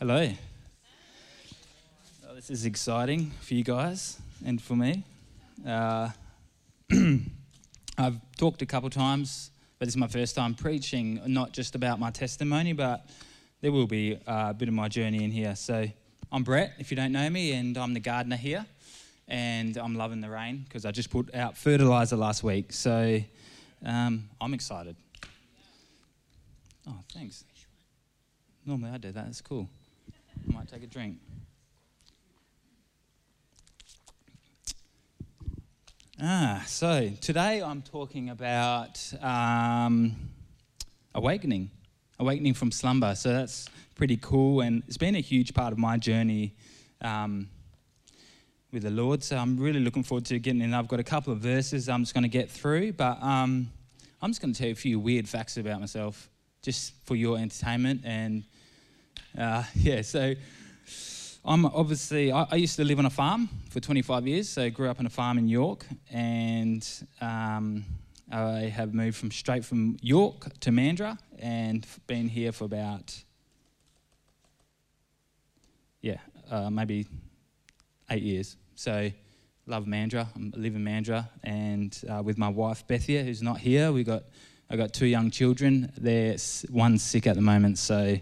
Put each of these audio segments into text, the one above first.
Hello. This is exciting for you guys and for me. Uh, I've talked a couple times, but this is my first time preaching, not just about my testimony, but there will be uh, a bit of my journey in here. So I'm Brett, if you don't know me, and I'm the gardener here, and I'm loving the rain because I just put out fertilizer last week. So um, I'm excited. Oh, thanks. Normally I do that. It's cool. I might take a drink. Ah, so today I'm talking about um, awakening, awakening from slumber. So that's pretty cool, and it's been a huge part of my journey um, with the Lord. So I'm really looking forward to getting in. I've got a couple of verses I'm just going to get through, but um, I'm just going to tell you a few weird facts about myself, just for your entertainment and uh, yeah, so I'm obviously, I, I, used to live on a farm for 25 years. So grew up on a farm in York, and um, I have moved from straight from York to Mandurah and been here for about, yeah, uh, maybe eight years. So love Mandurah. I live in Mandurah, and uh, with my wife Bethia, who's not here, we got I got two young children. They're one's sick at the moment, so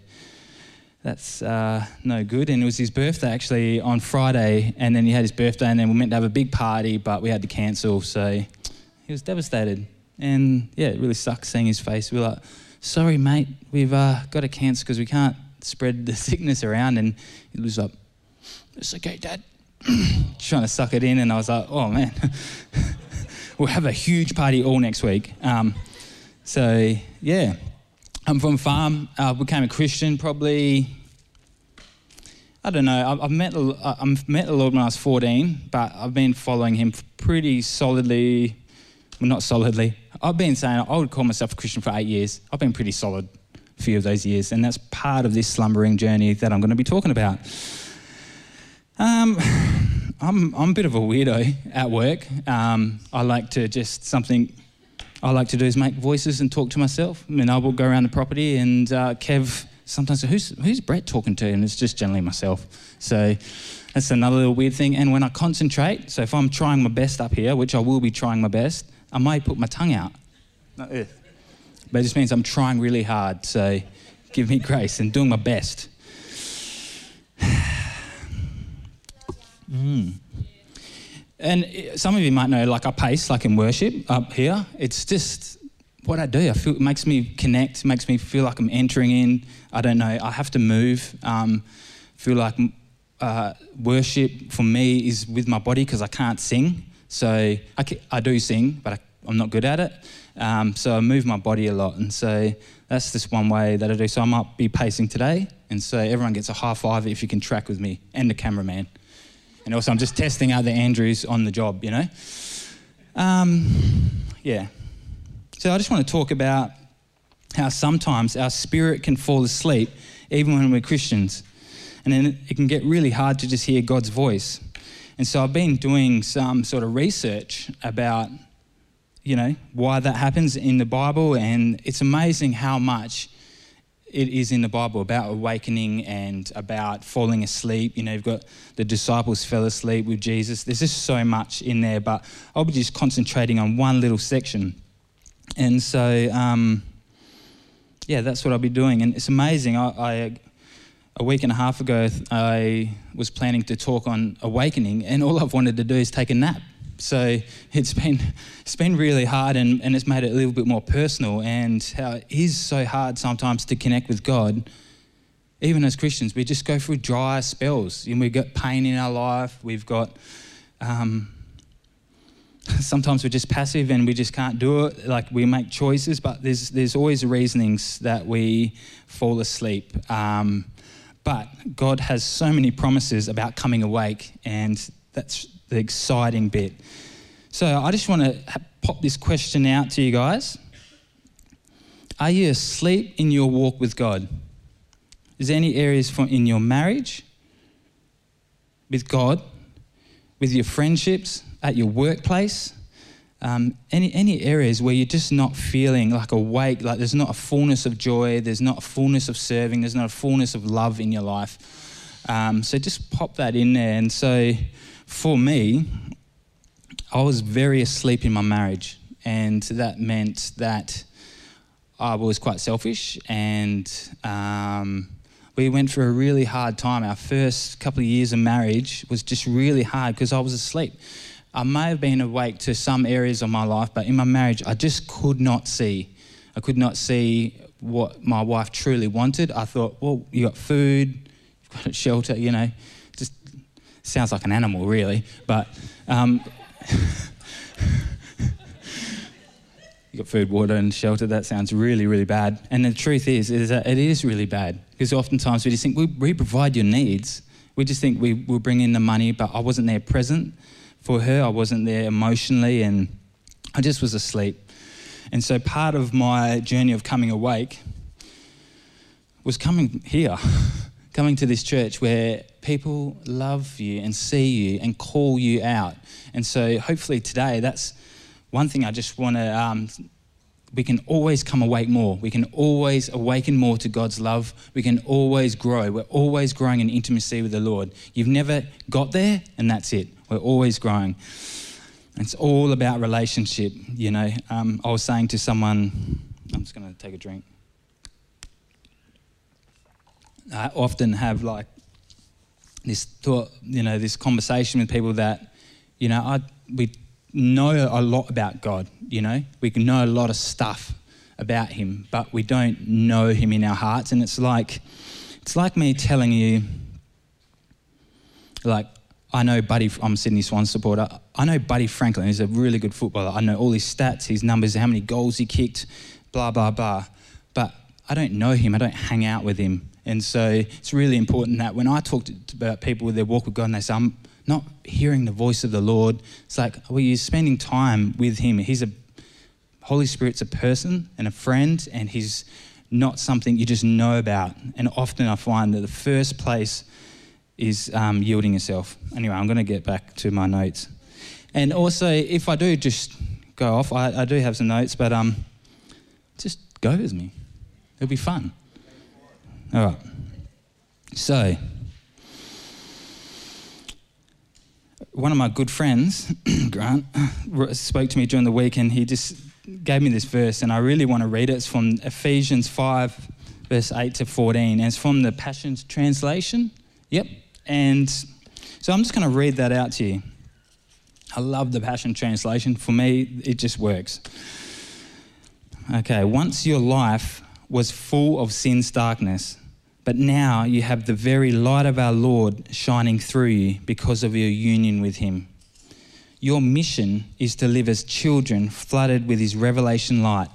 that's uh, no good. And it was his birthday actually on Friday, and then he had his birthday, and then we meant to have a big party, but we had to cancel. So he was devastated, and yeah, it really sucks seeing his face. We are like, "Sorry, mate, we've uh, got to cancel because we can't spread the sickness around." And he was like, "It's okay, Dad." Trying to suck it in, and I was like, "Oh man, we'll have a huge party all next week." Um, so yeah. I'm from farm. I uh, became a Christian probably. I don't know. I've met I've met the Lord when I was 14, but I've been following Him pretty solidly. Well, not solidly. I've been saying I would call myself a Christian for eight years. I've been pretty solid a few of those years, and that's part of this slumbering journey that I'm going to be talking about. Um, I'm I'm a bit of a weirdo at work. Um, I like to just something I like to do is make voices and talk to myself. I mean, I will go around the property and uh, Kev sometimes who's who's Brett talking to, and it's just generally myself. So that's another little weird thing. And when I concentrate, so if I'm trying my best up here, which I will be trying my best, I might put my tongue out. But it just means I'm trying really hard. So give me grace and doing my best. mm. And some of you might know, like I pace, like in worship up here. It's just what I do. I feel it makes me connect, makes me feel like I'm entering in. I don't know. I have to move. Um, feel like uh, worship for me is with my body because I can't sing. So I, can, I do sing, but I, am not good at it. Um, so I move my body a lot, and so that's just one way that I do. So I might be pacing today, and so everyone gets a high five if you can track with me, and the cameraman. And also, I'm just testing other Andrews on the job, you know? Um, yeah. So I just want to talk about how sometimes our spirit can fall asleep even when we're Christians. And then it can get really hard to just hear God's voice. And so I've been doing some sort of research about, you know, why that happens in the Bible. And it's amazing how much it is in the Bible about awakening and about falling asleep. You know, you've got the disciples fell asleep with Jesus. There's just so much in there, but I'll be just concentrating on one little section. And so, um, yeah, that's what I'll be doing. And it's amazing. I, I, a week and a half ago, I was planning to talk on awakening, and all I've wanted to do is take a nap. So it's been, it's been really hard and, and it's made it a little bit more personal and how it is so hard sometimes to connect with God. Even as Christians, we just go through dry spells and we've got pain in our life. We've got, um, sometimes we're just passive and we just can't do it. Like we make choices, but there's, there's always reasonings that we fall asleep. Um, but God has so many promises about coming awake, and that's the exciting bit. So I just want to pop this question out to you guys. Are you asleep in your walk with God? Is there any areas from in your marriage, with God, with your friendships, at your workplace, um, any, any areas where you're just not feeling like awake, like there's not a fullness of joy, there's not a fullness of serving, there's not a fullness of love in your life. Um, so just pop that in there. And so for me, I was very asleep in my marriage, and that meant that I was quite selfish, and um, we went through a really hard time. Our first couple of years of marriage was just really hard because I was asleep. I may have been awake to some areas of my life, but in my marriage, I just could not see. I could not see what my wife truly wanted. I thought, well, you got food, you've got a shelter, you know, sounds like an animal, really. But um, you got food, water, and shelter. That sounds really, really bad. And the truth is, is that it is really bad because oftentimes we just think we, we provide your needs. We just think we will bring in the money, but I wasn't there present for her. I wasn't there emotionally, and I just was asleep. And so part of my journey of coming awake was coming here, coming to this church where people love you and see you and call you out. And so hopefully today, that's one thing I just want to. Um, we can always come awake more. We can always awaken more to God's love. We can always grow. We're always growing in intimacy with the Lord. You've never got there, and that's it. We're always growing. It's all about relationship, you know. Um, I was saying to someone, I'm just going to take a drink. I often have like this thought, you know, this conversation with people that, you know, I, we know a lot about God, you know. We can know a lot of stuff about him, but we don't know him in our hearts. And it's like, it's like me telling you, like, I know Buddy, I'm a Sydney Swans supporter. I know Buddy Franklin He's a really good footballer. I know all his stats, his numbers, how many goals he kicked, blah, blah, blah. But I don't know him, I don't hang out with him. And so it's really important that when I talk to, about people with their walk with God and they say, I'm not hearing the voice of the Lord, it's like, well, you're spending time with him. He's a, Holy Spirit's a person and a friend, and he's not something you just know about. And often I find that the first place is um, yielding yourself. Anyway, I'm going to get back to my notes. And also, if I do just go off, I, I do have some notes, but um, just go with me. It'll be fun. All right. So, one of my good friends, Grant, spoke to me during the week and he just gave me this verse, and I really want to read it. It's from Ephesians 5, verse 8 to 14, and it's from the Passions Translation. Yep, and so I'm just going to read that out to you. I love the Passion Translation. For me, it just works. Okay, once your life was full of sin's darkness, but now you have the very light of our Lord shining through you because of your union with Him. Your mission is to live as children flooded with His revelation light,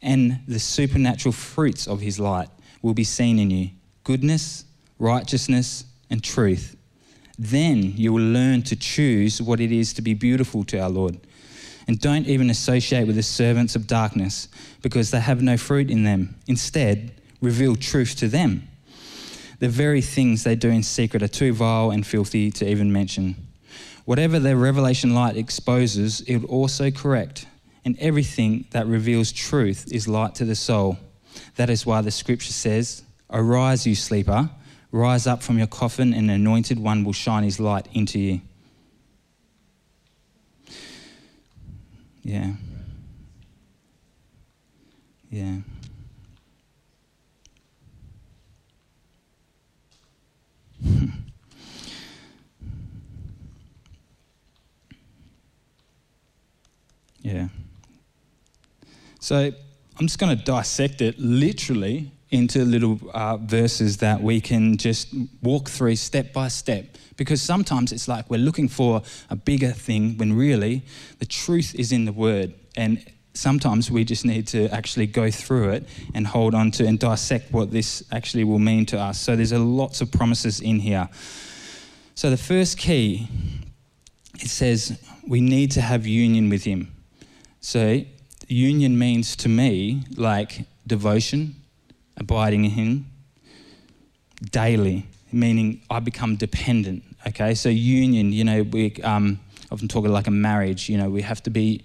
and the supernatural fruits of His light will be seen in you goodness, righteousness, and truth. Then you will learn to choose what it is to be beautiful to our Lord. And don't even associate with the servants of darkness because they have no fruit in them. Instead, reveal truth to them. The very things they do in secret are too vile and filthy to even mention. Whatever their revelation light exposes, it will also correct. And everything that reveals truth is light to the soul. That is why the scripture says, Arise, you sleeper Rise up from your coffin, and the anointed one will shine his light into you. Yeah. Yeah. yeah. So I'm just going to dissect it literally into little uh, verses that we can just walk through step by step. Because sometimes it's like we're looking for a bigger thing when really the truth is in the word. And sometimes we just need to actually go through it and hold on to and dissect what this actually will mean to us. So there's a lots of promises in here. So the first key, it says we need to have union with him. So union means to me like devotion, abiding in Him daily, meaning I become dependent. Okay, so union, you know, we um, often talk like a marriage. You know, we have to be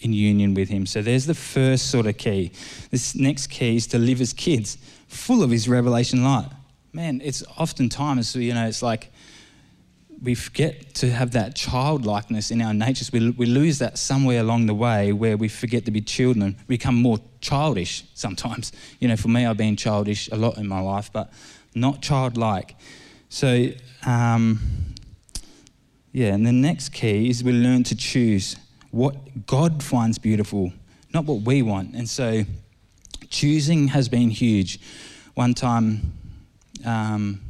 in union with Him. So there's the first sort of key. This next key is to live as kids, full of His revelation light. Man, it's oftentimes, you know, it's like we forget to have that childlikeness in our natures. We, we lose that somewhere along the way where we forget to be children, we become more childish sometimes. You know, for me, I've been childish a lot in my life, but not childlike. So, um, yeah, and the next key is we learn to choose what God finds beautiful, not what we want. And so, choosing has been huge. One time, um,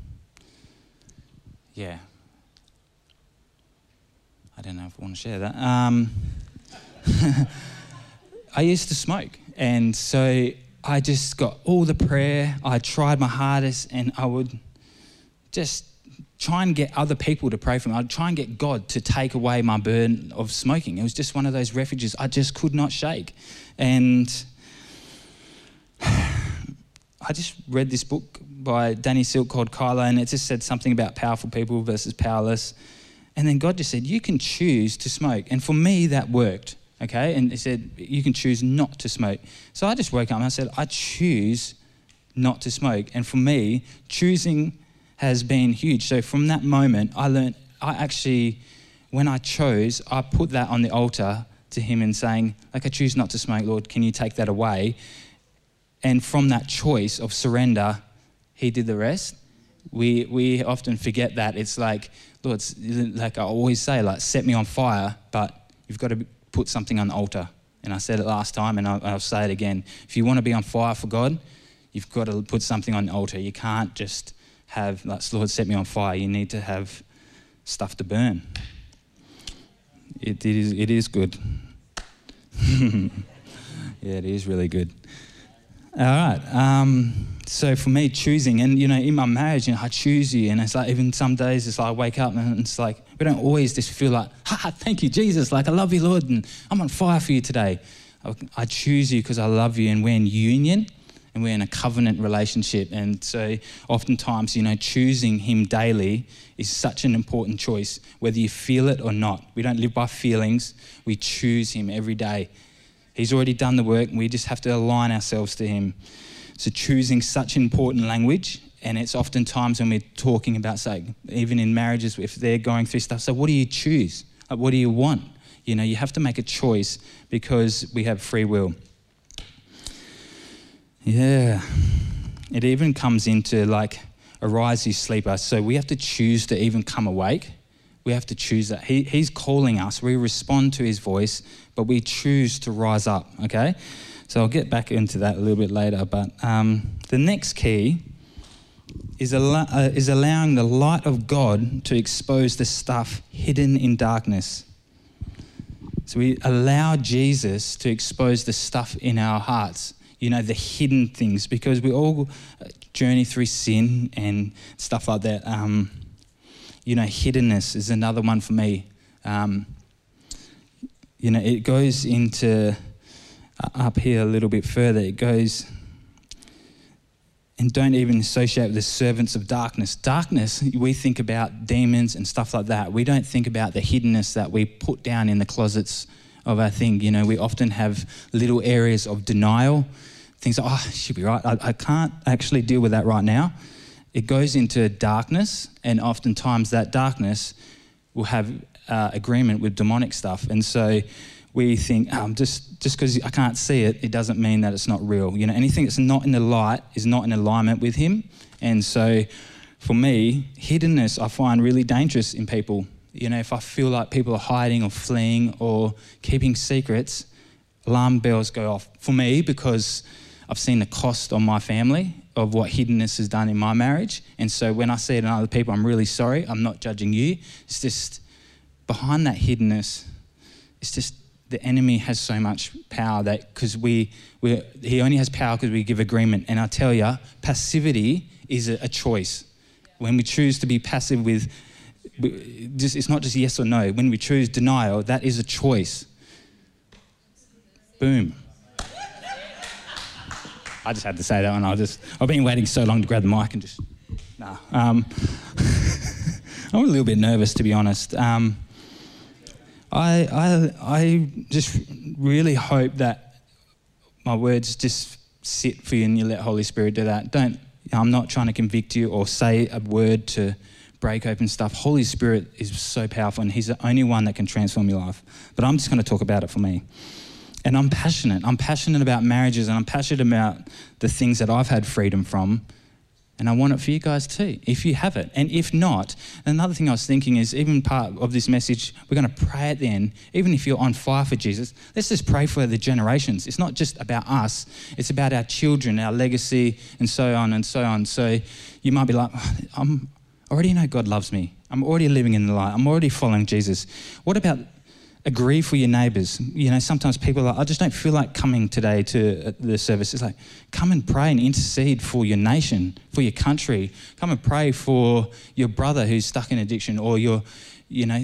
yeah, I don't know if I want to share that. Um, I used to smoke, and so I just got all the prayer. I tried my hardest, and I would just try and get other people to pray for me. I'd try and get God to take away my burden of smoking. It was just one of those refuges I just could not shake. And I just read this book by Danny Silk called Kyla, and it just said something about powerful people versus powerless. And then God just said, You can choose to smoke. And for me, that worked. Okay. And He said, You can choose not to smoke. So I just woke up and I said, I choose not to smoke. And for me, choosing has been huge. So from that moment, I learned, I actually, when I chose, I put that on the altar to Him and saying, like, I choose not to smoke, Lord, can you take that away? And from that choice of surrender, He did the rest. We, we often forget that. It's like, Lord, like I always say, like, set me on fire, but you've got to put something on the altar. And I said it last time, and I'll, I'll say it again. If you want to be on fire for God, you've got to put something on the altar. You can't just have, like, Lord, set me on fire. You need to have stuff to burn. It, it, is, it is good. yeah, it is really good. All right. Um, so for me, choosing, and you know, in my marriage, you know, I choose you, and it's like even some days it's like I wake up and it's like we don't always just feel like, ha, thank you, Jesus, like I love you, Lord, and I'm on fire for you today. I choose you because I love you, and we're in union, and we're in a covenant relationship, and so oftentimes, you know, choosing Him daily is such an important choice, whether you feel it or not. We don't live by feelings; we choose Him every day. He's already done the work, and we just have to align ourselves to Him. So choosing such important language, and it's oftentimes when we're talking about, say, even in marriages, if they're going through stuff. So what do you choose? What do you want? You know, you have to make a choice because we have free will. Yeah. It even comes into like, arise, you sleeper. So we have to choose to even come awake. We have to choose that. He, he's calling us. We respond to his voice, but we choose to rise up, okay? So I'll get back into that a little bit later. But um, the next key is, al- uh, is allowing the light of God to expose the stuff hidden in darkness. So we allow Jesus to expose the stuff in our hearts, you know, the hidden things, because we all uh, journey through sin and stuff like that. Um, you know, hiddenness is another one for me. Um, you know, it goes into up here a little bit further, it goes, and don't even associate with the servants of darkness. Darkness, we think about demons and stuff like that. We don't think about the hiddenness that we put down in the closets of our thing. You know, we often have little areas of denial, things like, oh, she'll be right. I, I can't actually deal with that right now. It goes into darkness, and oftentimes that darkness will have uh, agreement with demonic stuff. And so, we think um, just just because I can't see it, it doesn't mean that it's not real. You know, anything that's not in the light is not in alignment with Him. And so, for me, hiddenness I find really dangerous in people. You know, if I feel like people are hiding or fleeing or keeping secrets, alarm bells go off for me because I've seen the cost on my family of what hiddenness has done in my marriage. And so when I see it in other people, I'm really sorry. I'm not judging you. It's just behind that hiddenness, it's just the enemy has so much power that because we, we, he only has power because we give agreement. And I tell you, passivity is a, a choice. When we choose to be passive with, just, it's not just yes or no. When we choose denial, that is a choice. Boom. I just had to say that one. I just I've been waiting so long to grab the mic and just nah. Um, I'm a little bit nervous to be honest. Um, I, I, I just really hope that my words just sit for you and you let Holy Spirit do that. Don't, I'm not trying to convict you or say a word to break open stuff. Holy Spirit is so powerful and He's the only one that can transform your life. But I'm just going to talk about it for me. And I'm passionate. I'm passionate about marriages and I'm passionate about the things that I've had freedom from. And I want it for you guys too, if you have it. And if not, another thing I was thinking is even part of this message, we're going to pray at the end. Even if you're on fire for Jesus, let's just pray for the generations. It's not just about us, it's about our children, our legacy, and so on and so on. So you might be like, oh, I'm, I already know God loves me. I'm already living in the light. I'm already following Jesus. What about agree for your neighbors. You know, sometimes people are like, I just don't feel like coming today to uh, the service. It's like, come and pray and intercede for your nation, for your country. Come and pray for your brother who's stuck in addiction or your, you know,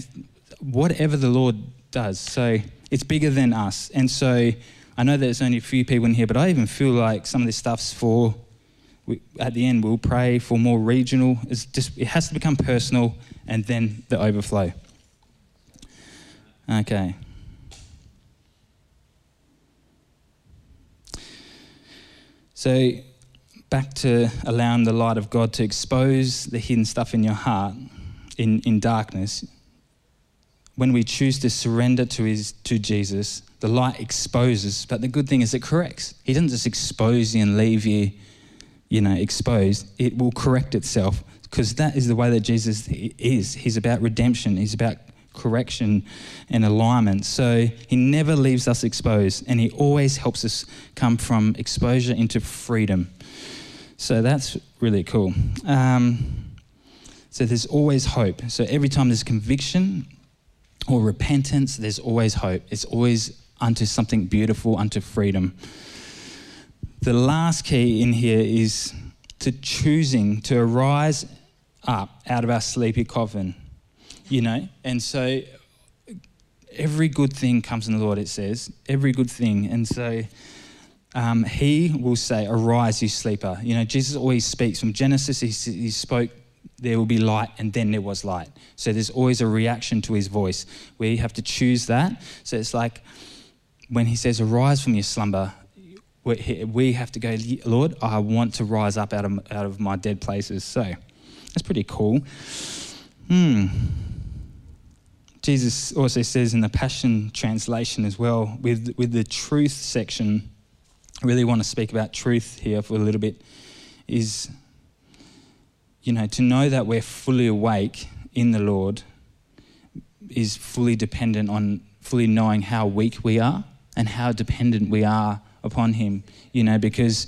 whatever the Lord does. So it's bigger than us. And so I know there's only a few people in here, but I even feel like some of this stuff's for, we, at the end, we'll pray for more regional. Just, it has to become personal and then the overflow. Okay. So, back to allowing the light of God to expose the hidden stuff in your heart in, in darkness. When we choose to surrender to, his, to Jesus, the light exposes, but the good thing is it corrects. He doesn't just expose you and leave you, you know, exposed. It will correct itself because that is the way that Jesus is. He's about redemption. He's about correction and alignment. So he never leaves us exposed, and he always helps us come from exposure into freedom. So that's really cool. Um, so there's always hope. So every time there's conviction or repentance, there's always hope. It's always unto something beautiful, unto freedom. The last key in here is to choosing to arise up out of our sleepy coffin you know, and so every good thing comes in the Lord, it says, every good thing. And so um, he will say, Arise, you sleeper. You know, Jesus always speaks from Genesis, he, he spoke, there will be light, and then there was light. So there's always a reaction to his voice. We have to choose that. So it's like when he says, Arise from your slumber, we have to go, Lord, I want to rise up out of, out of my dead places. So that's pretty cool. Hmm. Jesus also says in the Passion Translation as well, with, with the truth section, I really want to speak about truth here for a little bit, is, you know, to know that we're fully awake in the Lord is fully dependent on fully knowing how weak we are and how dependent we are upon Him, you know, because,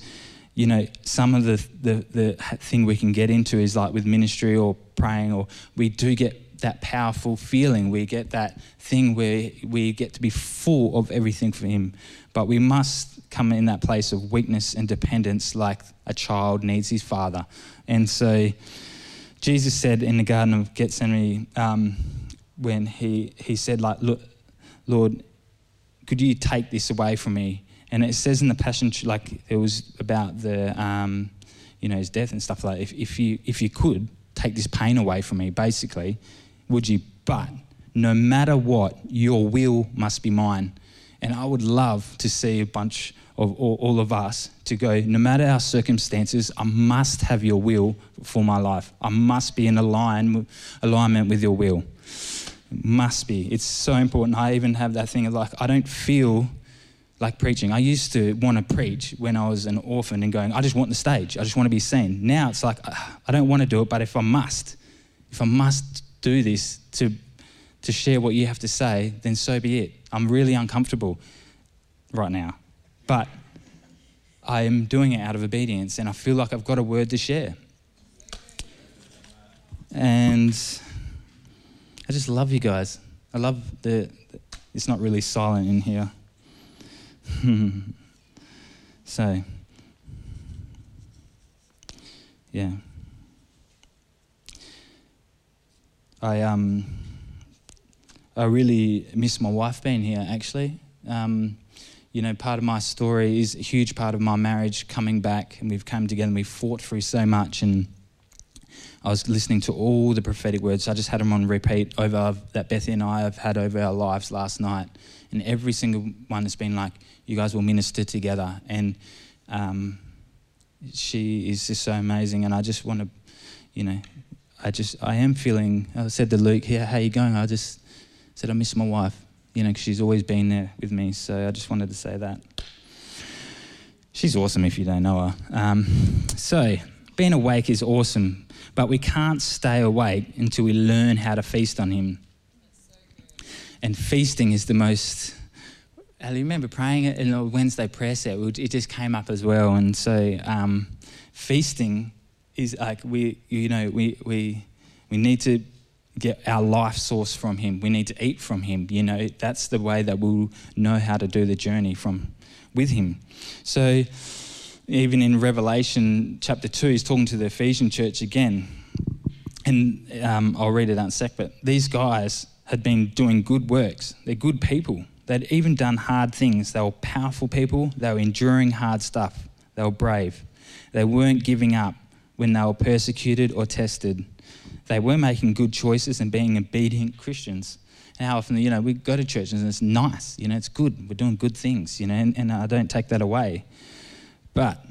you know, some of the, the, the thing we can get into is like with ministry or praying, or we do get that powerful feeling. We get that thing where we get to be full of everything for Him. But we must come in that place of weakness and dependence like a child needs his father. And so Jesus said in the Garden of Gethsemane, um, when he, he said, like, look, Lord, could you take this away from me? And it says in the Passion, like it was about the, um, you know, his death and stuff like. If, if, you, if you could, take this pain away from me, basically would you? But no matter what, your will must be mine. And I would love to see a bunch of all, all, of us to go, no matter our circumstances, I must have your will for my life. I must be in align, alignment with your will. Must be. It's so important. I even have that thing of like, I don't feel like preaching. I used to want to preach when I was an orphan and going, I just want the stage. I just want to be seen. Now it's like, ah, I don't want to do it, but if I must, if I must do this to, to share what you have to say, then so be it. I'm really uncomfortable right now. But I am doing it out of obedience and I feel like I've got a word to share. And I just love you guys. I love the, it's not really silent in here. so, yeah. I um, I really miss my wife being here. Actually, um, you know, part of my story is a huge part of my marriage coming back, and we've come together. and We've fought through so much, and I was listening to all the prophetic words. I just had them on repeat over that Bethy and I have had over our lives last night. And every single one has been like, you guys will minister together. And um, she is just so amazing. And I just want to, you know, I just, I am feeling, I said to Luke, yeah, how you going? I just said, I miss my wife, you know, because she's always been there with me. So I just wanted to say that. She's awesome if you don't know her. Um, so, being awake is awesome, but we can't stay awake until we learn how to feast on Him. And feasting is the most. I remember praying it in a Wednesday prayer set. It just came up as well, and so um, feasting is like we, you know, we we we need to get our life source from Him. We need to eat from Him. You know, that's the way that we'll know how to do the journey from with him. So, even in Revelation chapter 2, he's talking to the Ephesian church again. And um, I'll read it out in a sec, but these guys had been doing good works. They're good people. They'd even done hard things. They were powerful people. They were enduring hard stuff. They were brave. They weren't giving up when they were persecuted or tested. They were making good choices and being obedient Christians and how often, you know, we go to church and it's nice, you know, it's good. We're doing good things, you know, and, and I don't take that away. But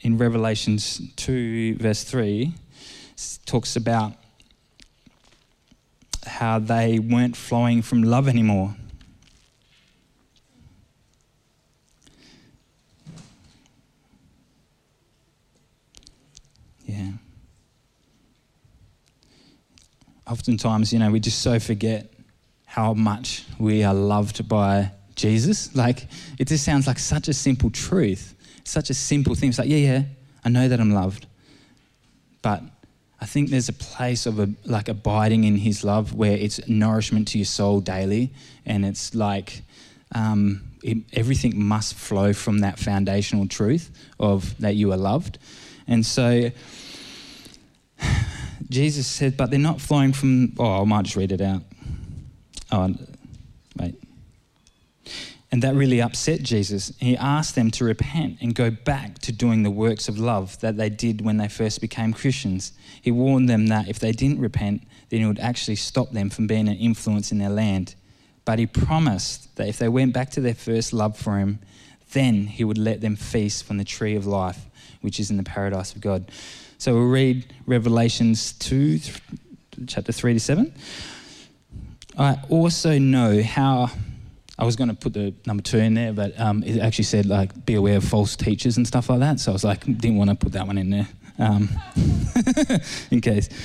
in Revelations 2, verse 3, talks about how they weren't flowing from love anymore. Yeah. Oftentimes, you know, we just so forget how much we are loved by Jesus. Like, it just sounds like such a simple truth, such a simple thing. It's like, yeah, yeah, I know that I'm loved. But I think there's a place of a, like abiding in His love where it's nourishment to your soul daily, and it's like um, it, everything must flow from that foundational truth of that you are loved, and so Jesus said, but they're not flowing from. Oh, I might just read it out. Oh, wait. And that really upset Jesus. He asked them to repent and go back to doing the works of love that they did when they first became Christians. He warned them that if they didn't repent, then he would actually stop them from being an influence in their land. But he promised that if they went back to their first love for him, then he would let them feast from the tree of life, which is in the paradise of God. So we'll read Revelations 2, chapter 3 to 7. I also know how. I was going to put the number two in there, but um, it actually said like be aware of false teachers and stuff like that. So I was like, didn't want to put that one in there um, in case.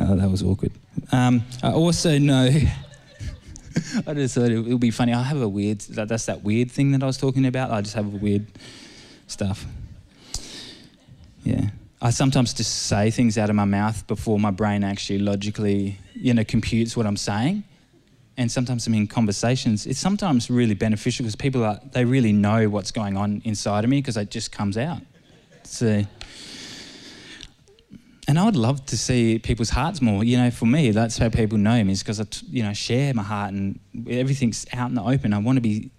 Oh, that was awkward. Um, I also know. I just thought it would be funny. I have a weird. That's that weird thing that I was talking about. I just have a weird stuff. Yeah. I sometimes just say things out of my mouth before my brain actually logically, you know, computes what I'm saying. And sometimes I'm in conversations. It's sometimes really beneficial because people are they really know what's going on inside of me because it just comes out. So, and I would love to see people's hearts more. You know, for me, that's how people know me is because I, you know, share my heart and everything's out in the open. I want to be,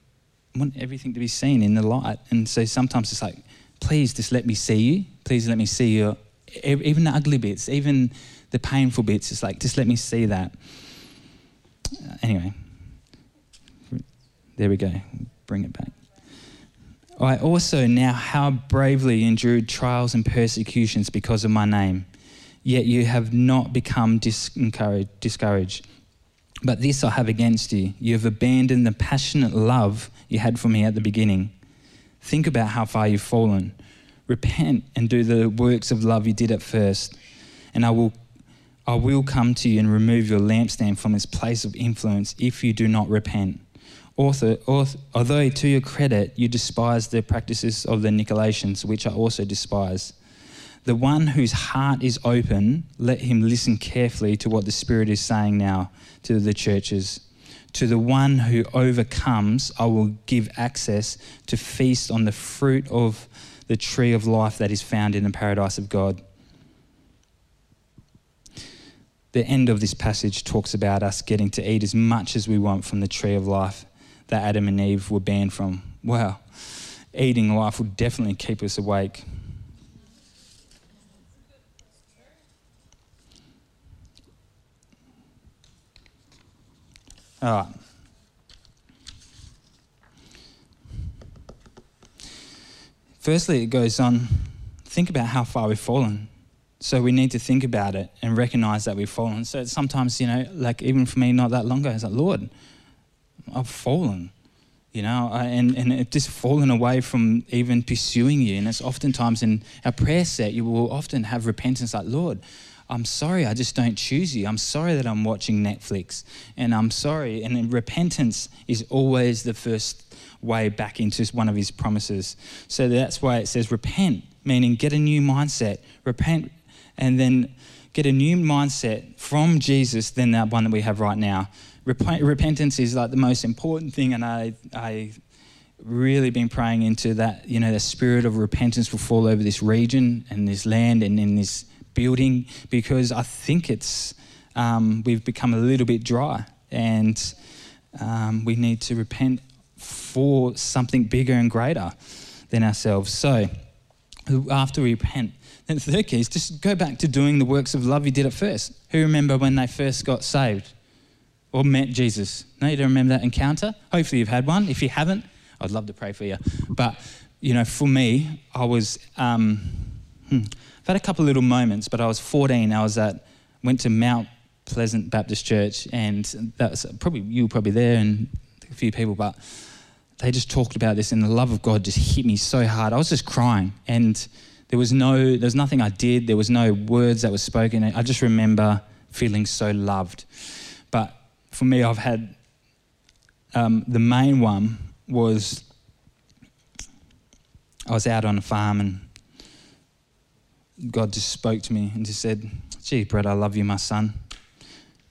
I want everything to be seen in the light. And so sometimes it's like, please just let me see you. Please let me see you. Even the ugly bits, even the painful bits. It's like, just let me see that. Uh, anyway, there we go. Bring it back. I also now how bravely endured trials and persecutions because of my name. Yet you have not become discouraged. But this I have against you. You have abandoned the passionate love you had for me at the beginning. Think about how far you've fallen. Repent and do the works of love you did at first, and I will, I will come to you and remove your lampstand from its place of influence if you do not repent. Author, author, although to your credit you despise the practices of the Nicolaitans, which I also despise. The one whose heart is open, let him listen carefully to what the Spirit is saying now to the churches. To the one who overcomes, I will give access to feast on the fruit of the tree of life that is found in the paradise of God. The end of this passage talks about us getting to eat as much as we want from the tree of life that Adam and Eve were banned from. Wow, eating life will definitely keep us awake. All right. Firstly, it goes on think about how far we've fallen. So we need to think about it and recognize that we've fallen. So sometimes, you know, like even for me, not that long ago, I was like, Lord, I've fallen, you know, and, and it just fallen away from even pursuing you. And it's oftentimes in our prayer set, you will often have repentance like, Lord, I'm sorry, I just don't choose you. I'm sorry that I'm watching Netflix. And I'm sorry. And repentance is always the first way back into one of his promises. So that's why it says repent, meaning get a new mindset. Repent and then get a new mindset from Jesus than that one that we have right now. Rep- repentance is like the most important thing, and I, I really been praying into that. You know, the spirit of repentance will fall over this region and this land and in this building because I think it's um, we've become a little bit dry, and um, we need to repent for something bigger and greater than ourselves. So, after we repent, then the third key is just go back to doing the works of love you did at first. Who remember when they first got saved or met Jesus? No, you don't remember that encounter? Hopefully you've had one. If you haven't, I'd love to pray for you. But, you know, for me, I was, um, hmm, I've had a couple little moments, but I was 14. I was at, went to Mount Pleasant Baptist Church, and that's probably, you were probably there and a few people, but they just talked about this, and the love of God just hit me so hard. I was just crying, and there was no, there was nothing I did. There was no words that were spoken. I just remember feeling so loved. But for me, I've had um, the main one was I was out on a farm and God just spoke to me and just said, "Gee, Brett, I love you, my son."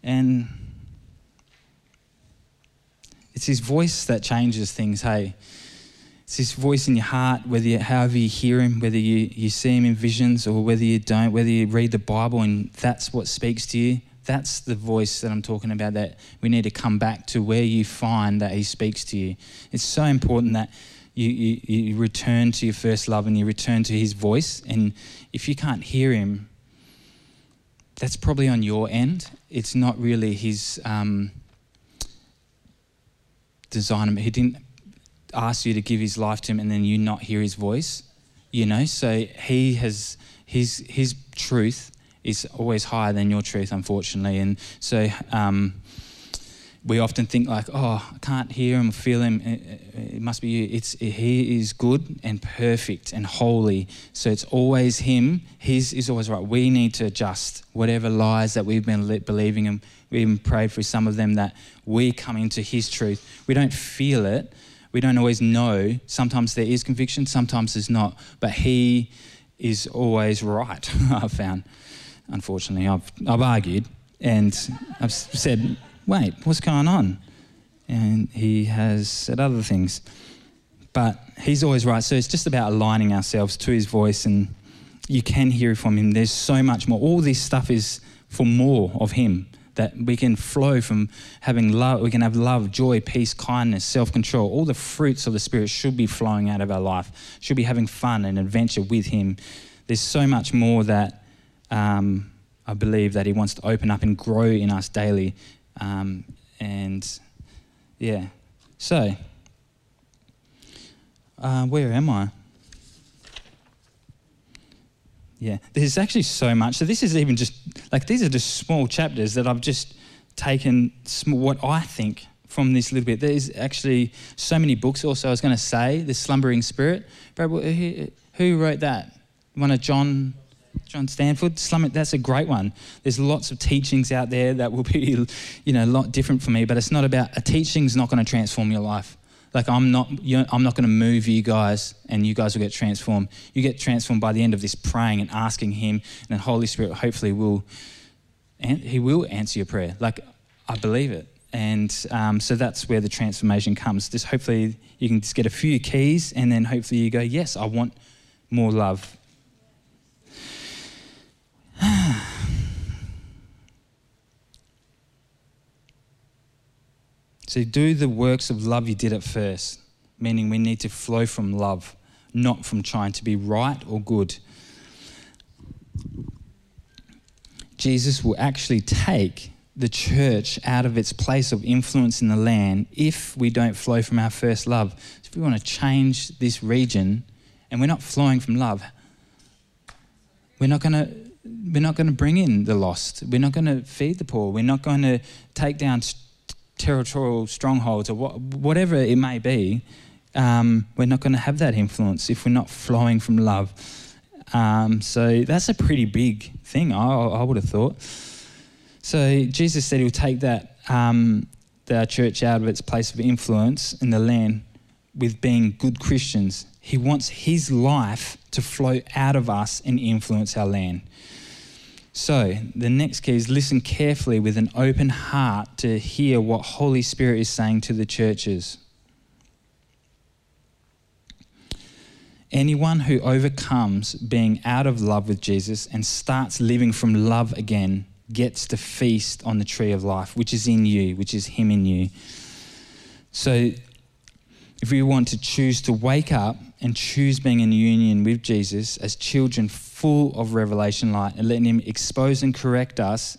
And it's His voice that changes things. Hey, it's His voice in your heart, whether you, however you hear Him, whether you, you see Him in visions or whether you don't, whether you read the Bible and that's what speaks to you. That's the voice that I'm talking about. That we need to come back to where you find that He speaks to you. It's so important that you, you, you return to your first love and you return to His voice. And if you can't hear Him, that's probably on your end. It's not really His um, design. He didn't ask you to give His life to Him and then you not hear His voice. You know, so He has His His truth is always higher than your truth, unfortunately. And so um, we often think like, oh, I can't hear him, feel him. Eh, eh, it must be you. It's he is good and perfect and holy. So it's always him. His is always right. We need to adjust whatever lies that we've been believing, and we even prayed for some of them that we come into His truth. We don't feel it. We don't always know. Sometimes there is conviction. Sometimes there's not. But He is always right. I've found unfortunately. I've, I've argued and I've said, wait, what's going on? And he has said other things. But he's always right. So it's just about aligning ourselves to his voice, and you can hear from him. There's so much more. All this stuff is for more of him. That we can flow from having love, we can have love, joy, peace, kindness, self control. All the fruits of the Spirit should be flowing out of our life, should be having fun and adventure with Him. There's so much more that um, I believe that He wants to open up and grow in us daily. Um, and yeah, so uh, where am I? Yeah, there's actually so much. So this is even just like these are just small chapters that I've just taken what I think from this little bit. There's actually so many books. Also, I was going to say the Slumbering Spirit. Brad, who wrote that? One of John John Sandford, that's a great one. There's lots of teachings out there that will be, you know, a lot different for me. But it's not about a teaching's not going to transform your life. Like I'm not, you know, I'm not going to move you guys, and you guys will get transformed. You get transformed by the end of this praying and asking Him, and the Holy Spirit hopefully will, and He will answer your prayer. Like I believe it, and um, so that's where the transformation comes. Just hopefully you can just get a few keys, and then hopefully you go, yes, I want more love so do the works of love you did at first, meaning we need to flow from love, not from trying to be right or good. Jesus will actually take the church out of its place of influence in the land if we don't flow from our first love. If we want to change this region and we're not flowing from love, we're not going to we're not going to bring in the lost. We're not going to feed the poor. We're not going to take down territorial strongholds or what, whatever it may be. Um, we're not going to have that influence if we're not flowing from love. Um, so that's a pretty big thing, I, I, would have thought. So Jesus said he'll take that um, the church out of its place of influence in the land with being good Christians. He wants his life to flow out of us and influence our land. So, the next key is listen carefully with an open heart to hear what Holy Spirit is saying to the churches. Anyone who overcomes being out of love with Jesus and starts living from love again gets to feast on the tree of life, which is in you, which is Him in you. So, if we want to choose to wake up and choose being in union with Jesus as children full of revelation light and letting Him expose and correct us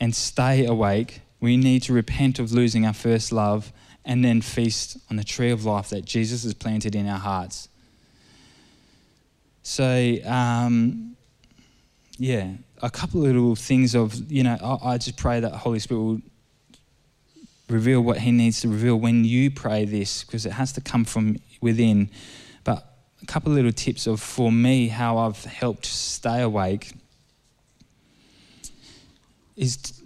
and stay awake, we need to repent of losing our first love and then feast on the tree of life that Jesus has planted in our hearts. So, um, yeah, a couple of little things of, you know, I, I just pray that Holy Spirit will reveal what He needs to reveal when you pray this, because it has to come from within. A couple of little tips of, for me, how I've helped stay awake is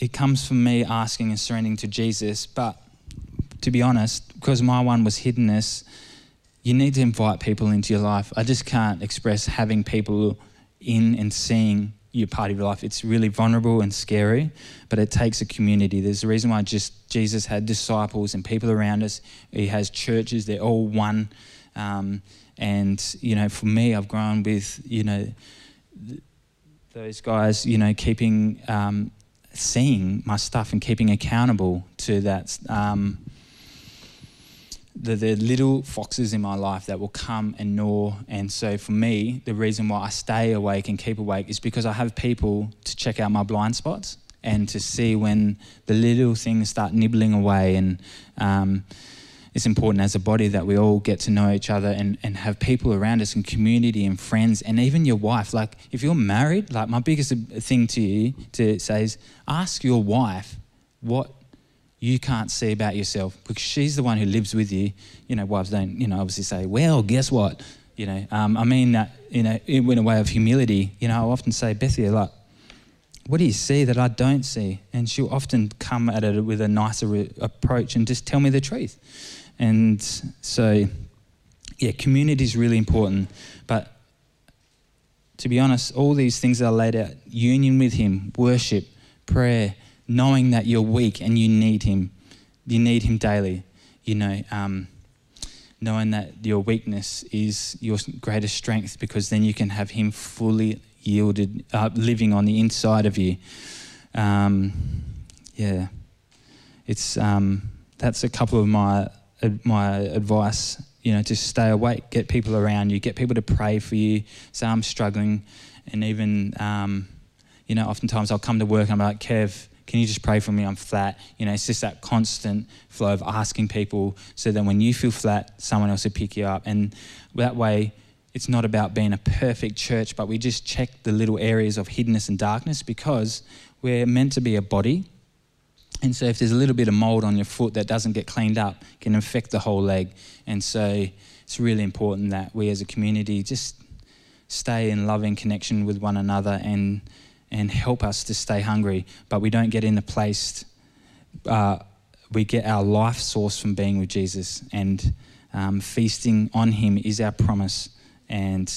it comes from me asking and surrendering to Jesus. But to be honest, because my one was hiddenness, you need to invite people into your life. I just can't express having people in and seeing your part of your life. It's really vulnerable and scary, but it takes a community. There's a reason why just Jesus had disciples and people around us. He has churches. They're all one. Um, and you know, for me, I've grown with you know th- those guys. You know, keeping um, seeing my stuff and keeping accountable to that. Um, the, the little foxes in my life that will come and gnaw. And so for me, the reason why I stay awake and keep awake is because I have people to check out my blind spots and to see when the little things start nibbling away. And um, it's important as a body that we all get to know each other and, and have people around us and community and friends and even your wife. Like if you're married, like my biggest thing to you to say is ask your wife what you can't see about yourself because she's the one who lives with you. You know, wives don't, you know, obviously say, well, guess what? You know, um, I mean that, you know, in a way of humility. You know, I often say, Bethia, like, what do you see that I don't see? And she'll often come at it with a nicer re- approach and just tell me the truth. And so, yeah, community is really important. But to be honest, all these things are laid out union with Him, worship, prayer, knowing that you're weak and you need Him. You need Him daily. You know, um, knowing that your weakness is your greatest strength because then you can have Him fully yielded, uh, living on the inside of you. Um, yeah, it's um, that's a couple of my my advice. You know, to stay awake, get people around you, get people to pray for you. Say I'm struggling, and even um, you know, oftentimes I'll come to work and I'm like, Kev, can you just pray for me? I'm flat. You know, it's just that constant flow of asking people so that when you feel flat, someone else will pick you up. And that way, it's not about being a perfect church, but we just check the little areas of hiddenness and darkness because we're meant to be a body. And so, if there's a little bit of mold on your foot that doesn't get cleaned up, can infect the whole leg. And so, it's really important that we as a community just stay in loving connection with one another and and help us to stay hungry, but we don't get in a place. Uh, we get our life source from being with Jesus, and um, feasting on Him is our promise. And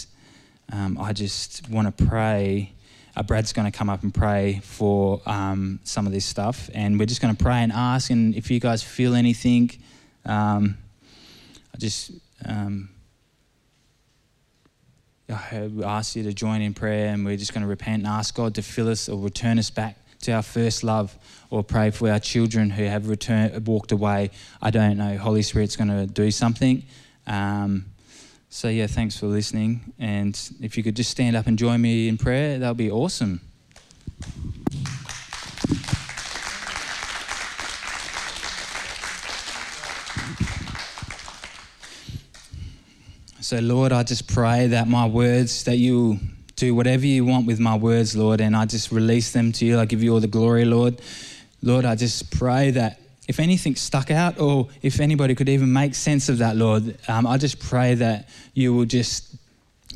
um, I just want to pray. Uh, Brad's going to come up and pray for um, some of this stuff, and we're just going to pray and ask. And if you guys feel anything, um, I just um, we ask you to join in prayer and we're just going to repent and ask God to fill us or return us back to our first love or pray for our children who have returned, walked away. I don't know. Holy Spirit's going to do something. Um, so, yeah, thanks for listening. And if you could just stand up and join me in prayer, that would be awesome. So, Lord, I just pray that my words, that you do whatever you want with my words, Lord, and I just release them to you. I give you all the glory, Lord. Lord, I just pray that if anything stuck out or if anybody could even make sense of that, Lord, um, I just pray that you will just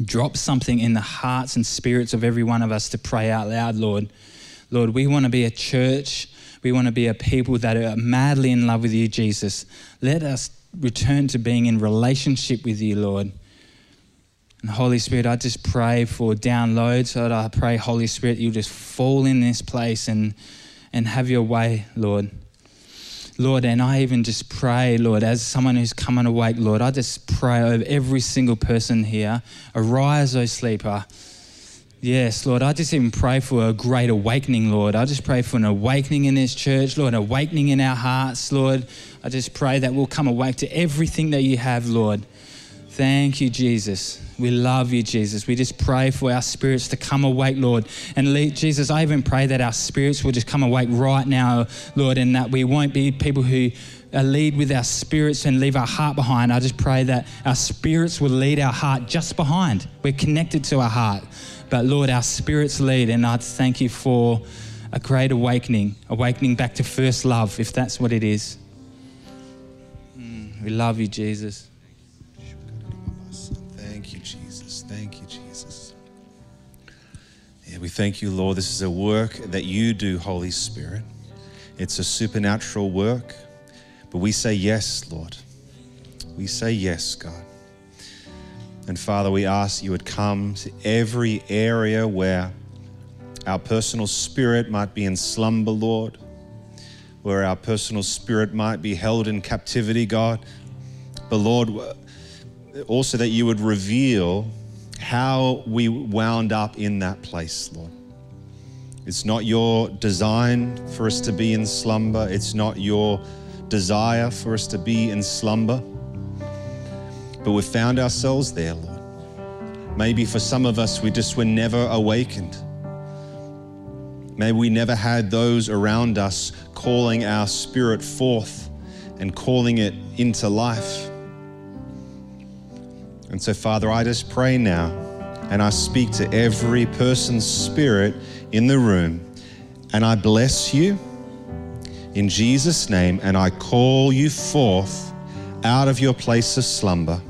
drop something in the hearts and spirits of every one of us to pray out loud, Lord. Lord, we want to be a church. We want to be a people that are madly in love with you, Jesus. Let us return to being in relationship with you, Lord. And Holy Spirit, I just pray for downloads. Lord, I pray, Holy Spirit, you'll just fall in this place and, and have your way, Lord. Lord, and I even just pray, Lord, as someone who's coming awake, Lord, I just pray over every single person here. Arise, O sleeper. Yes, Lord, I just even pray for a great awakening, Lord. I just pray for an awakening in this church, Lord, an awakening in our hearts, Lord. I just pray that we'll come awake to everything that you have, Lord. Thank you, Jesus. We love you, Jesus. We just pray for our spirits to come awake, Lord. And lead, Jesus, I even pray that our spirits will just come awake right now, Lord, and that we won't be people who uh, lead with our spirits and leave our heart behind. I just pray that our spirits will lead our heart just behind. We're connected to our heart. But Lord, our spirits lead, and I thank you for a great awakening, awakening back to first love, if that's what it is. Mm, we love you, Jesus. We thank you, Lord. This is a work that you do, Holy Spirit. It's a supernatural work, but we say yes, Lord. We say yes, God. And Father, we ask you would come to every area where our personal spirit might be in slumber, Lord, where our personal spirit might be held in captivity, God. But Lord, also that you would reveal how we wound up in that place, Lord. It's not your design for us to be in slumber, it's not your desire for us to be in slumber. But we've found ourselves there, Lord. Maybe for some of us, we just were never awakened. Maybe we never had those around us calling our spirit forth and calling it into life. And so, Father, I just pray now and I speak to every person's spirit in the room and I bless you in Jesus' name and I call you forth out of your place of slumber.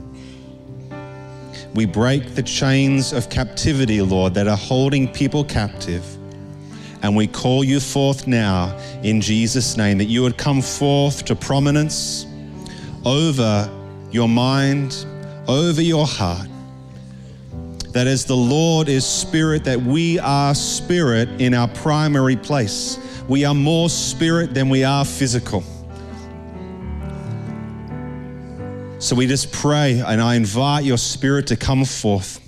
We break the chains of captivity, Lord, that are holding people captive. And we call you forth now in Jesus' name that you would come forth to prominence over your mind, over your heart that as the Lord is spirit, that we are spirit in our primary place. We are more spirit than we are physical. So we just pray, and I invite your spirit to come forth.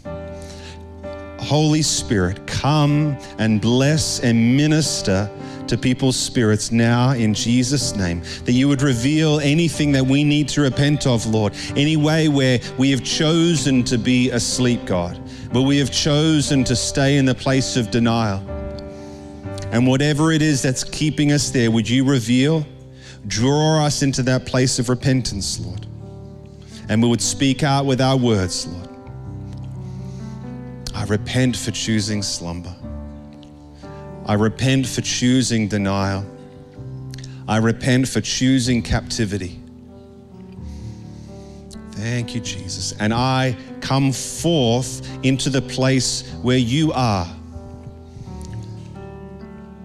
Holy Spirit, come and bless and minister to people's spirits now in Jesus' name. That you would reveal anything that we need to repent of, Lord. Any way where we have chosen to be asleep, God, where we have chosen to stay in the place of denial. And whatever it is that's keeping us there, would you reveal? Draw us into that place of repentance, Lord. And we would speak out with our words, Lord. I repent for choosing slumber. I repent for choosing denial. I repent for choosing captivity. Thank you, Jesus. And I come forth into the place where you are.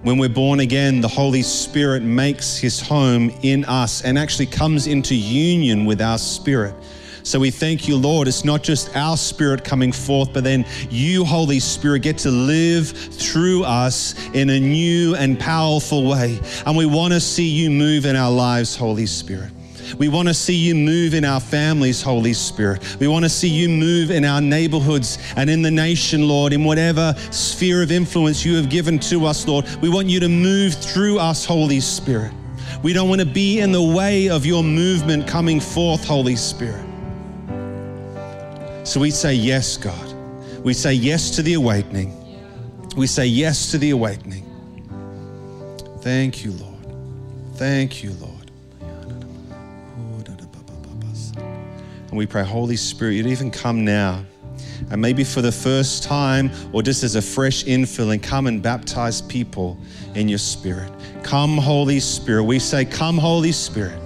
When we're born again, the Holy Spirit makes his home in us and actually comes into union with our spirit. So we thank you, Lord. It's not just our spirit coming forth, but then you, Holy Spirit, get to live through us in a new and powerful way. And we want to see you move in our lives, Holy Spirit. We want to see you move in our families, Holy Spirit. We want to see you move in our neighborhoods and in the nation, Lord, in whatever sphere of influence you have given to us, Lord. We want you to move through us, Holy Spirit. We don't want to be in the way of your movement coming forth, Holy Spirit. So we say, Yes, God. We say yes to the awakening. We say yes to the awakening. Thank you, Lord. Thank you, Lord. And we pray, Holy Spirit, you'd even come now. And maybe for the first time or just as a fresh infilling, come and baptize people in your spirit. Come, Holy Spirit. We say, Come, Holy Spirit.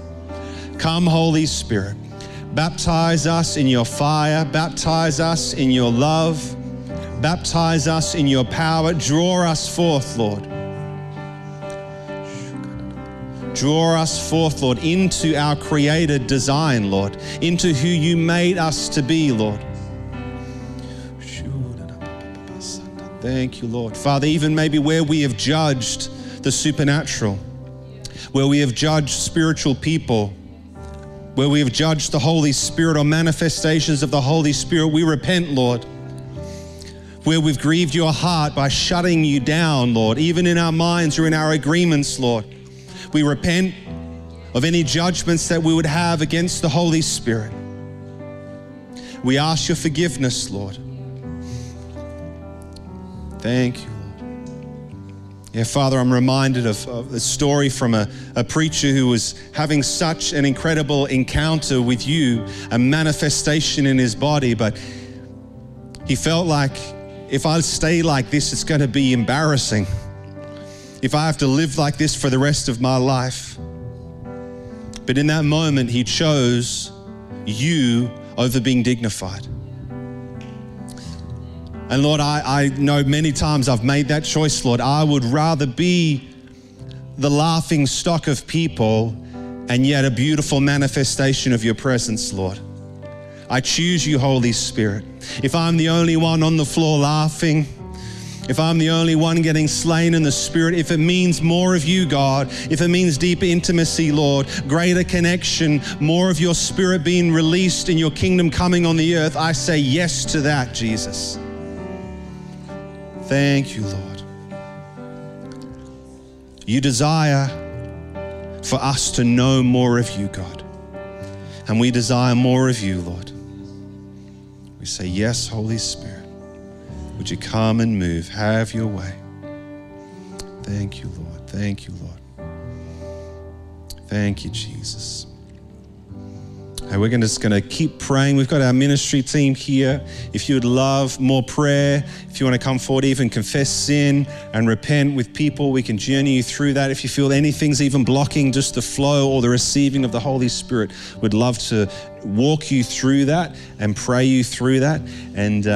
Come, Holy Spirit. Baptize us in your fire, baptize us in your love, baptize us in your power. Draw us forth, Lord. Draw us forth, Lord, into our created design, Lord, into who you made us to be, Lord. Thank you, Lord. Father, even maybe where we have judged the supernatural, where we have judged spiritual people, where we have judged the Holy Spirit or manifestations of the Holy Spirit, we repent, Lord. Where we've grieved your heart by shutting you down, Lord, even in our minds or in our agreements, Lord. We repent of any judgments that we would have against the Holy Spirit. We ask your forgiveness, Lord. Thank you. Yeah, Father, I'm reminded of, of a story from a, a preacher who was having such an incredible encounter with you, a manifestation in his body, but he felt like if I stay like this, it's going to be embarrassing. If I have to live like this for the rest of my life. But in that moment, he chose you over being dignified. And Lord, I, I know many times I've made that choice, Lord. I would rather be the laughing stock of people and yet a beautiful manifestation of your presence, Lord. I choose you, Holy Spirit. If I'm the only one on the floor laughing, if I'm the only one getting slain in the spirit, if it means more of you, God, if it means deeper intimacy, Lord, greater connection, more of your spirit being released in your kingdom coming on the earth, I say yes to that, Jesus. Thank you, Lord. You desire for us to know more of you, God. And we desire more of you, Lord. We say, Yes, Holy Spirit. Would you come and move? Have your way. Thank you, Lord. Thank you, Lord. Thank you, Jesus. And we're just going to keep praying. We've got our ministry team here. If you would love more prayer, if you want to come forward, even confess sin and repent with people, we can journey you through that. If you feel anything's even blocking just the flow or the receiving of the Holy Spirit, we'd love to walk you through that and pray you through that. And uh,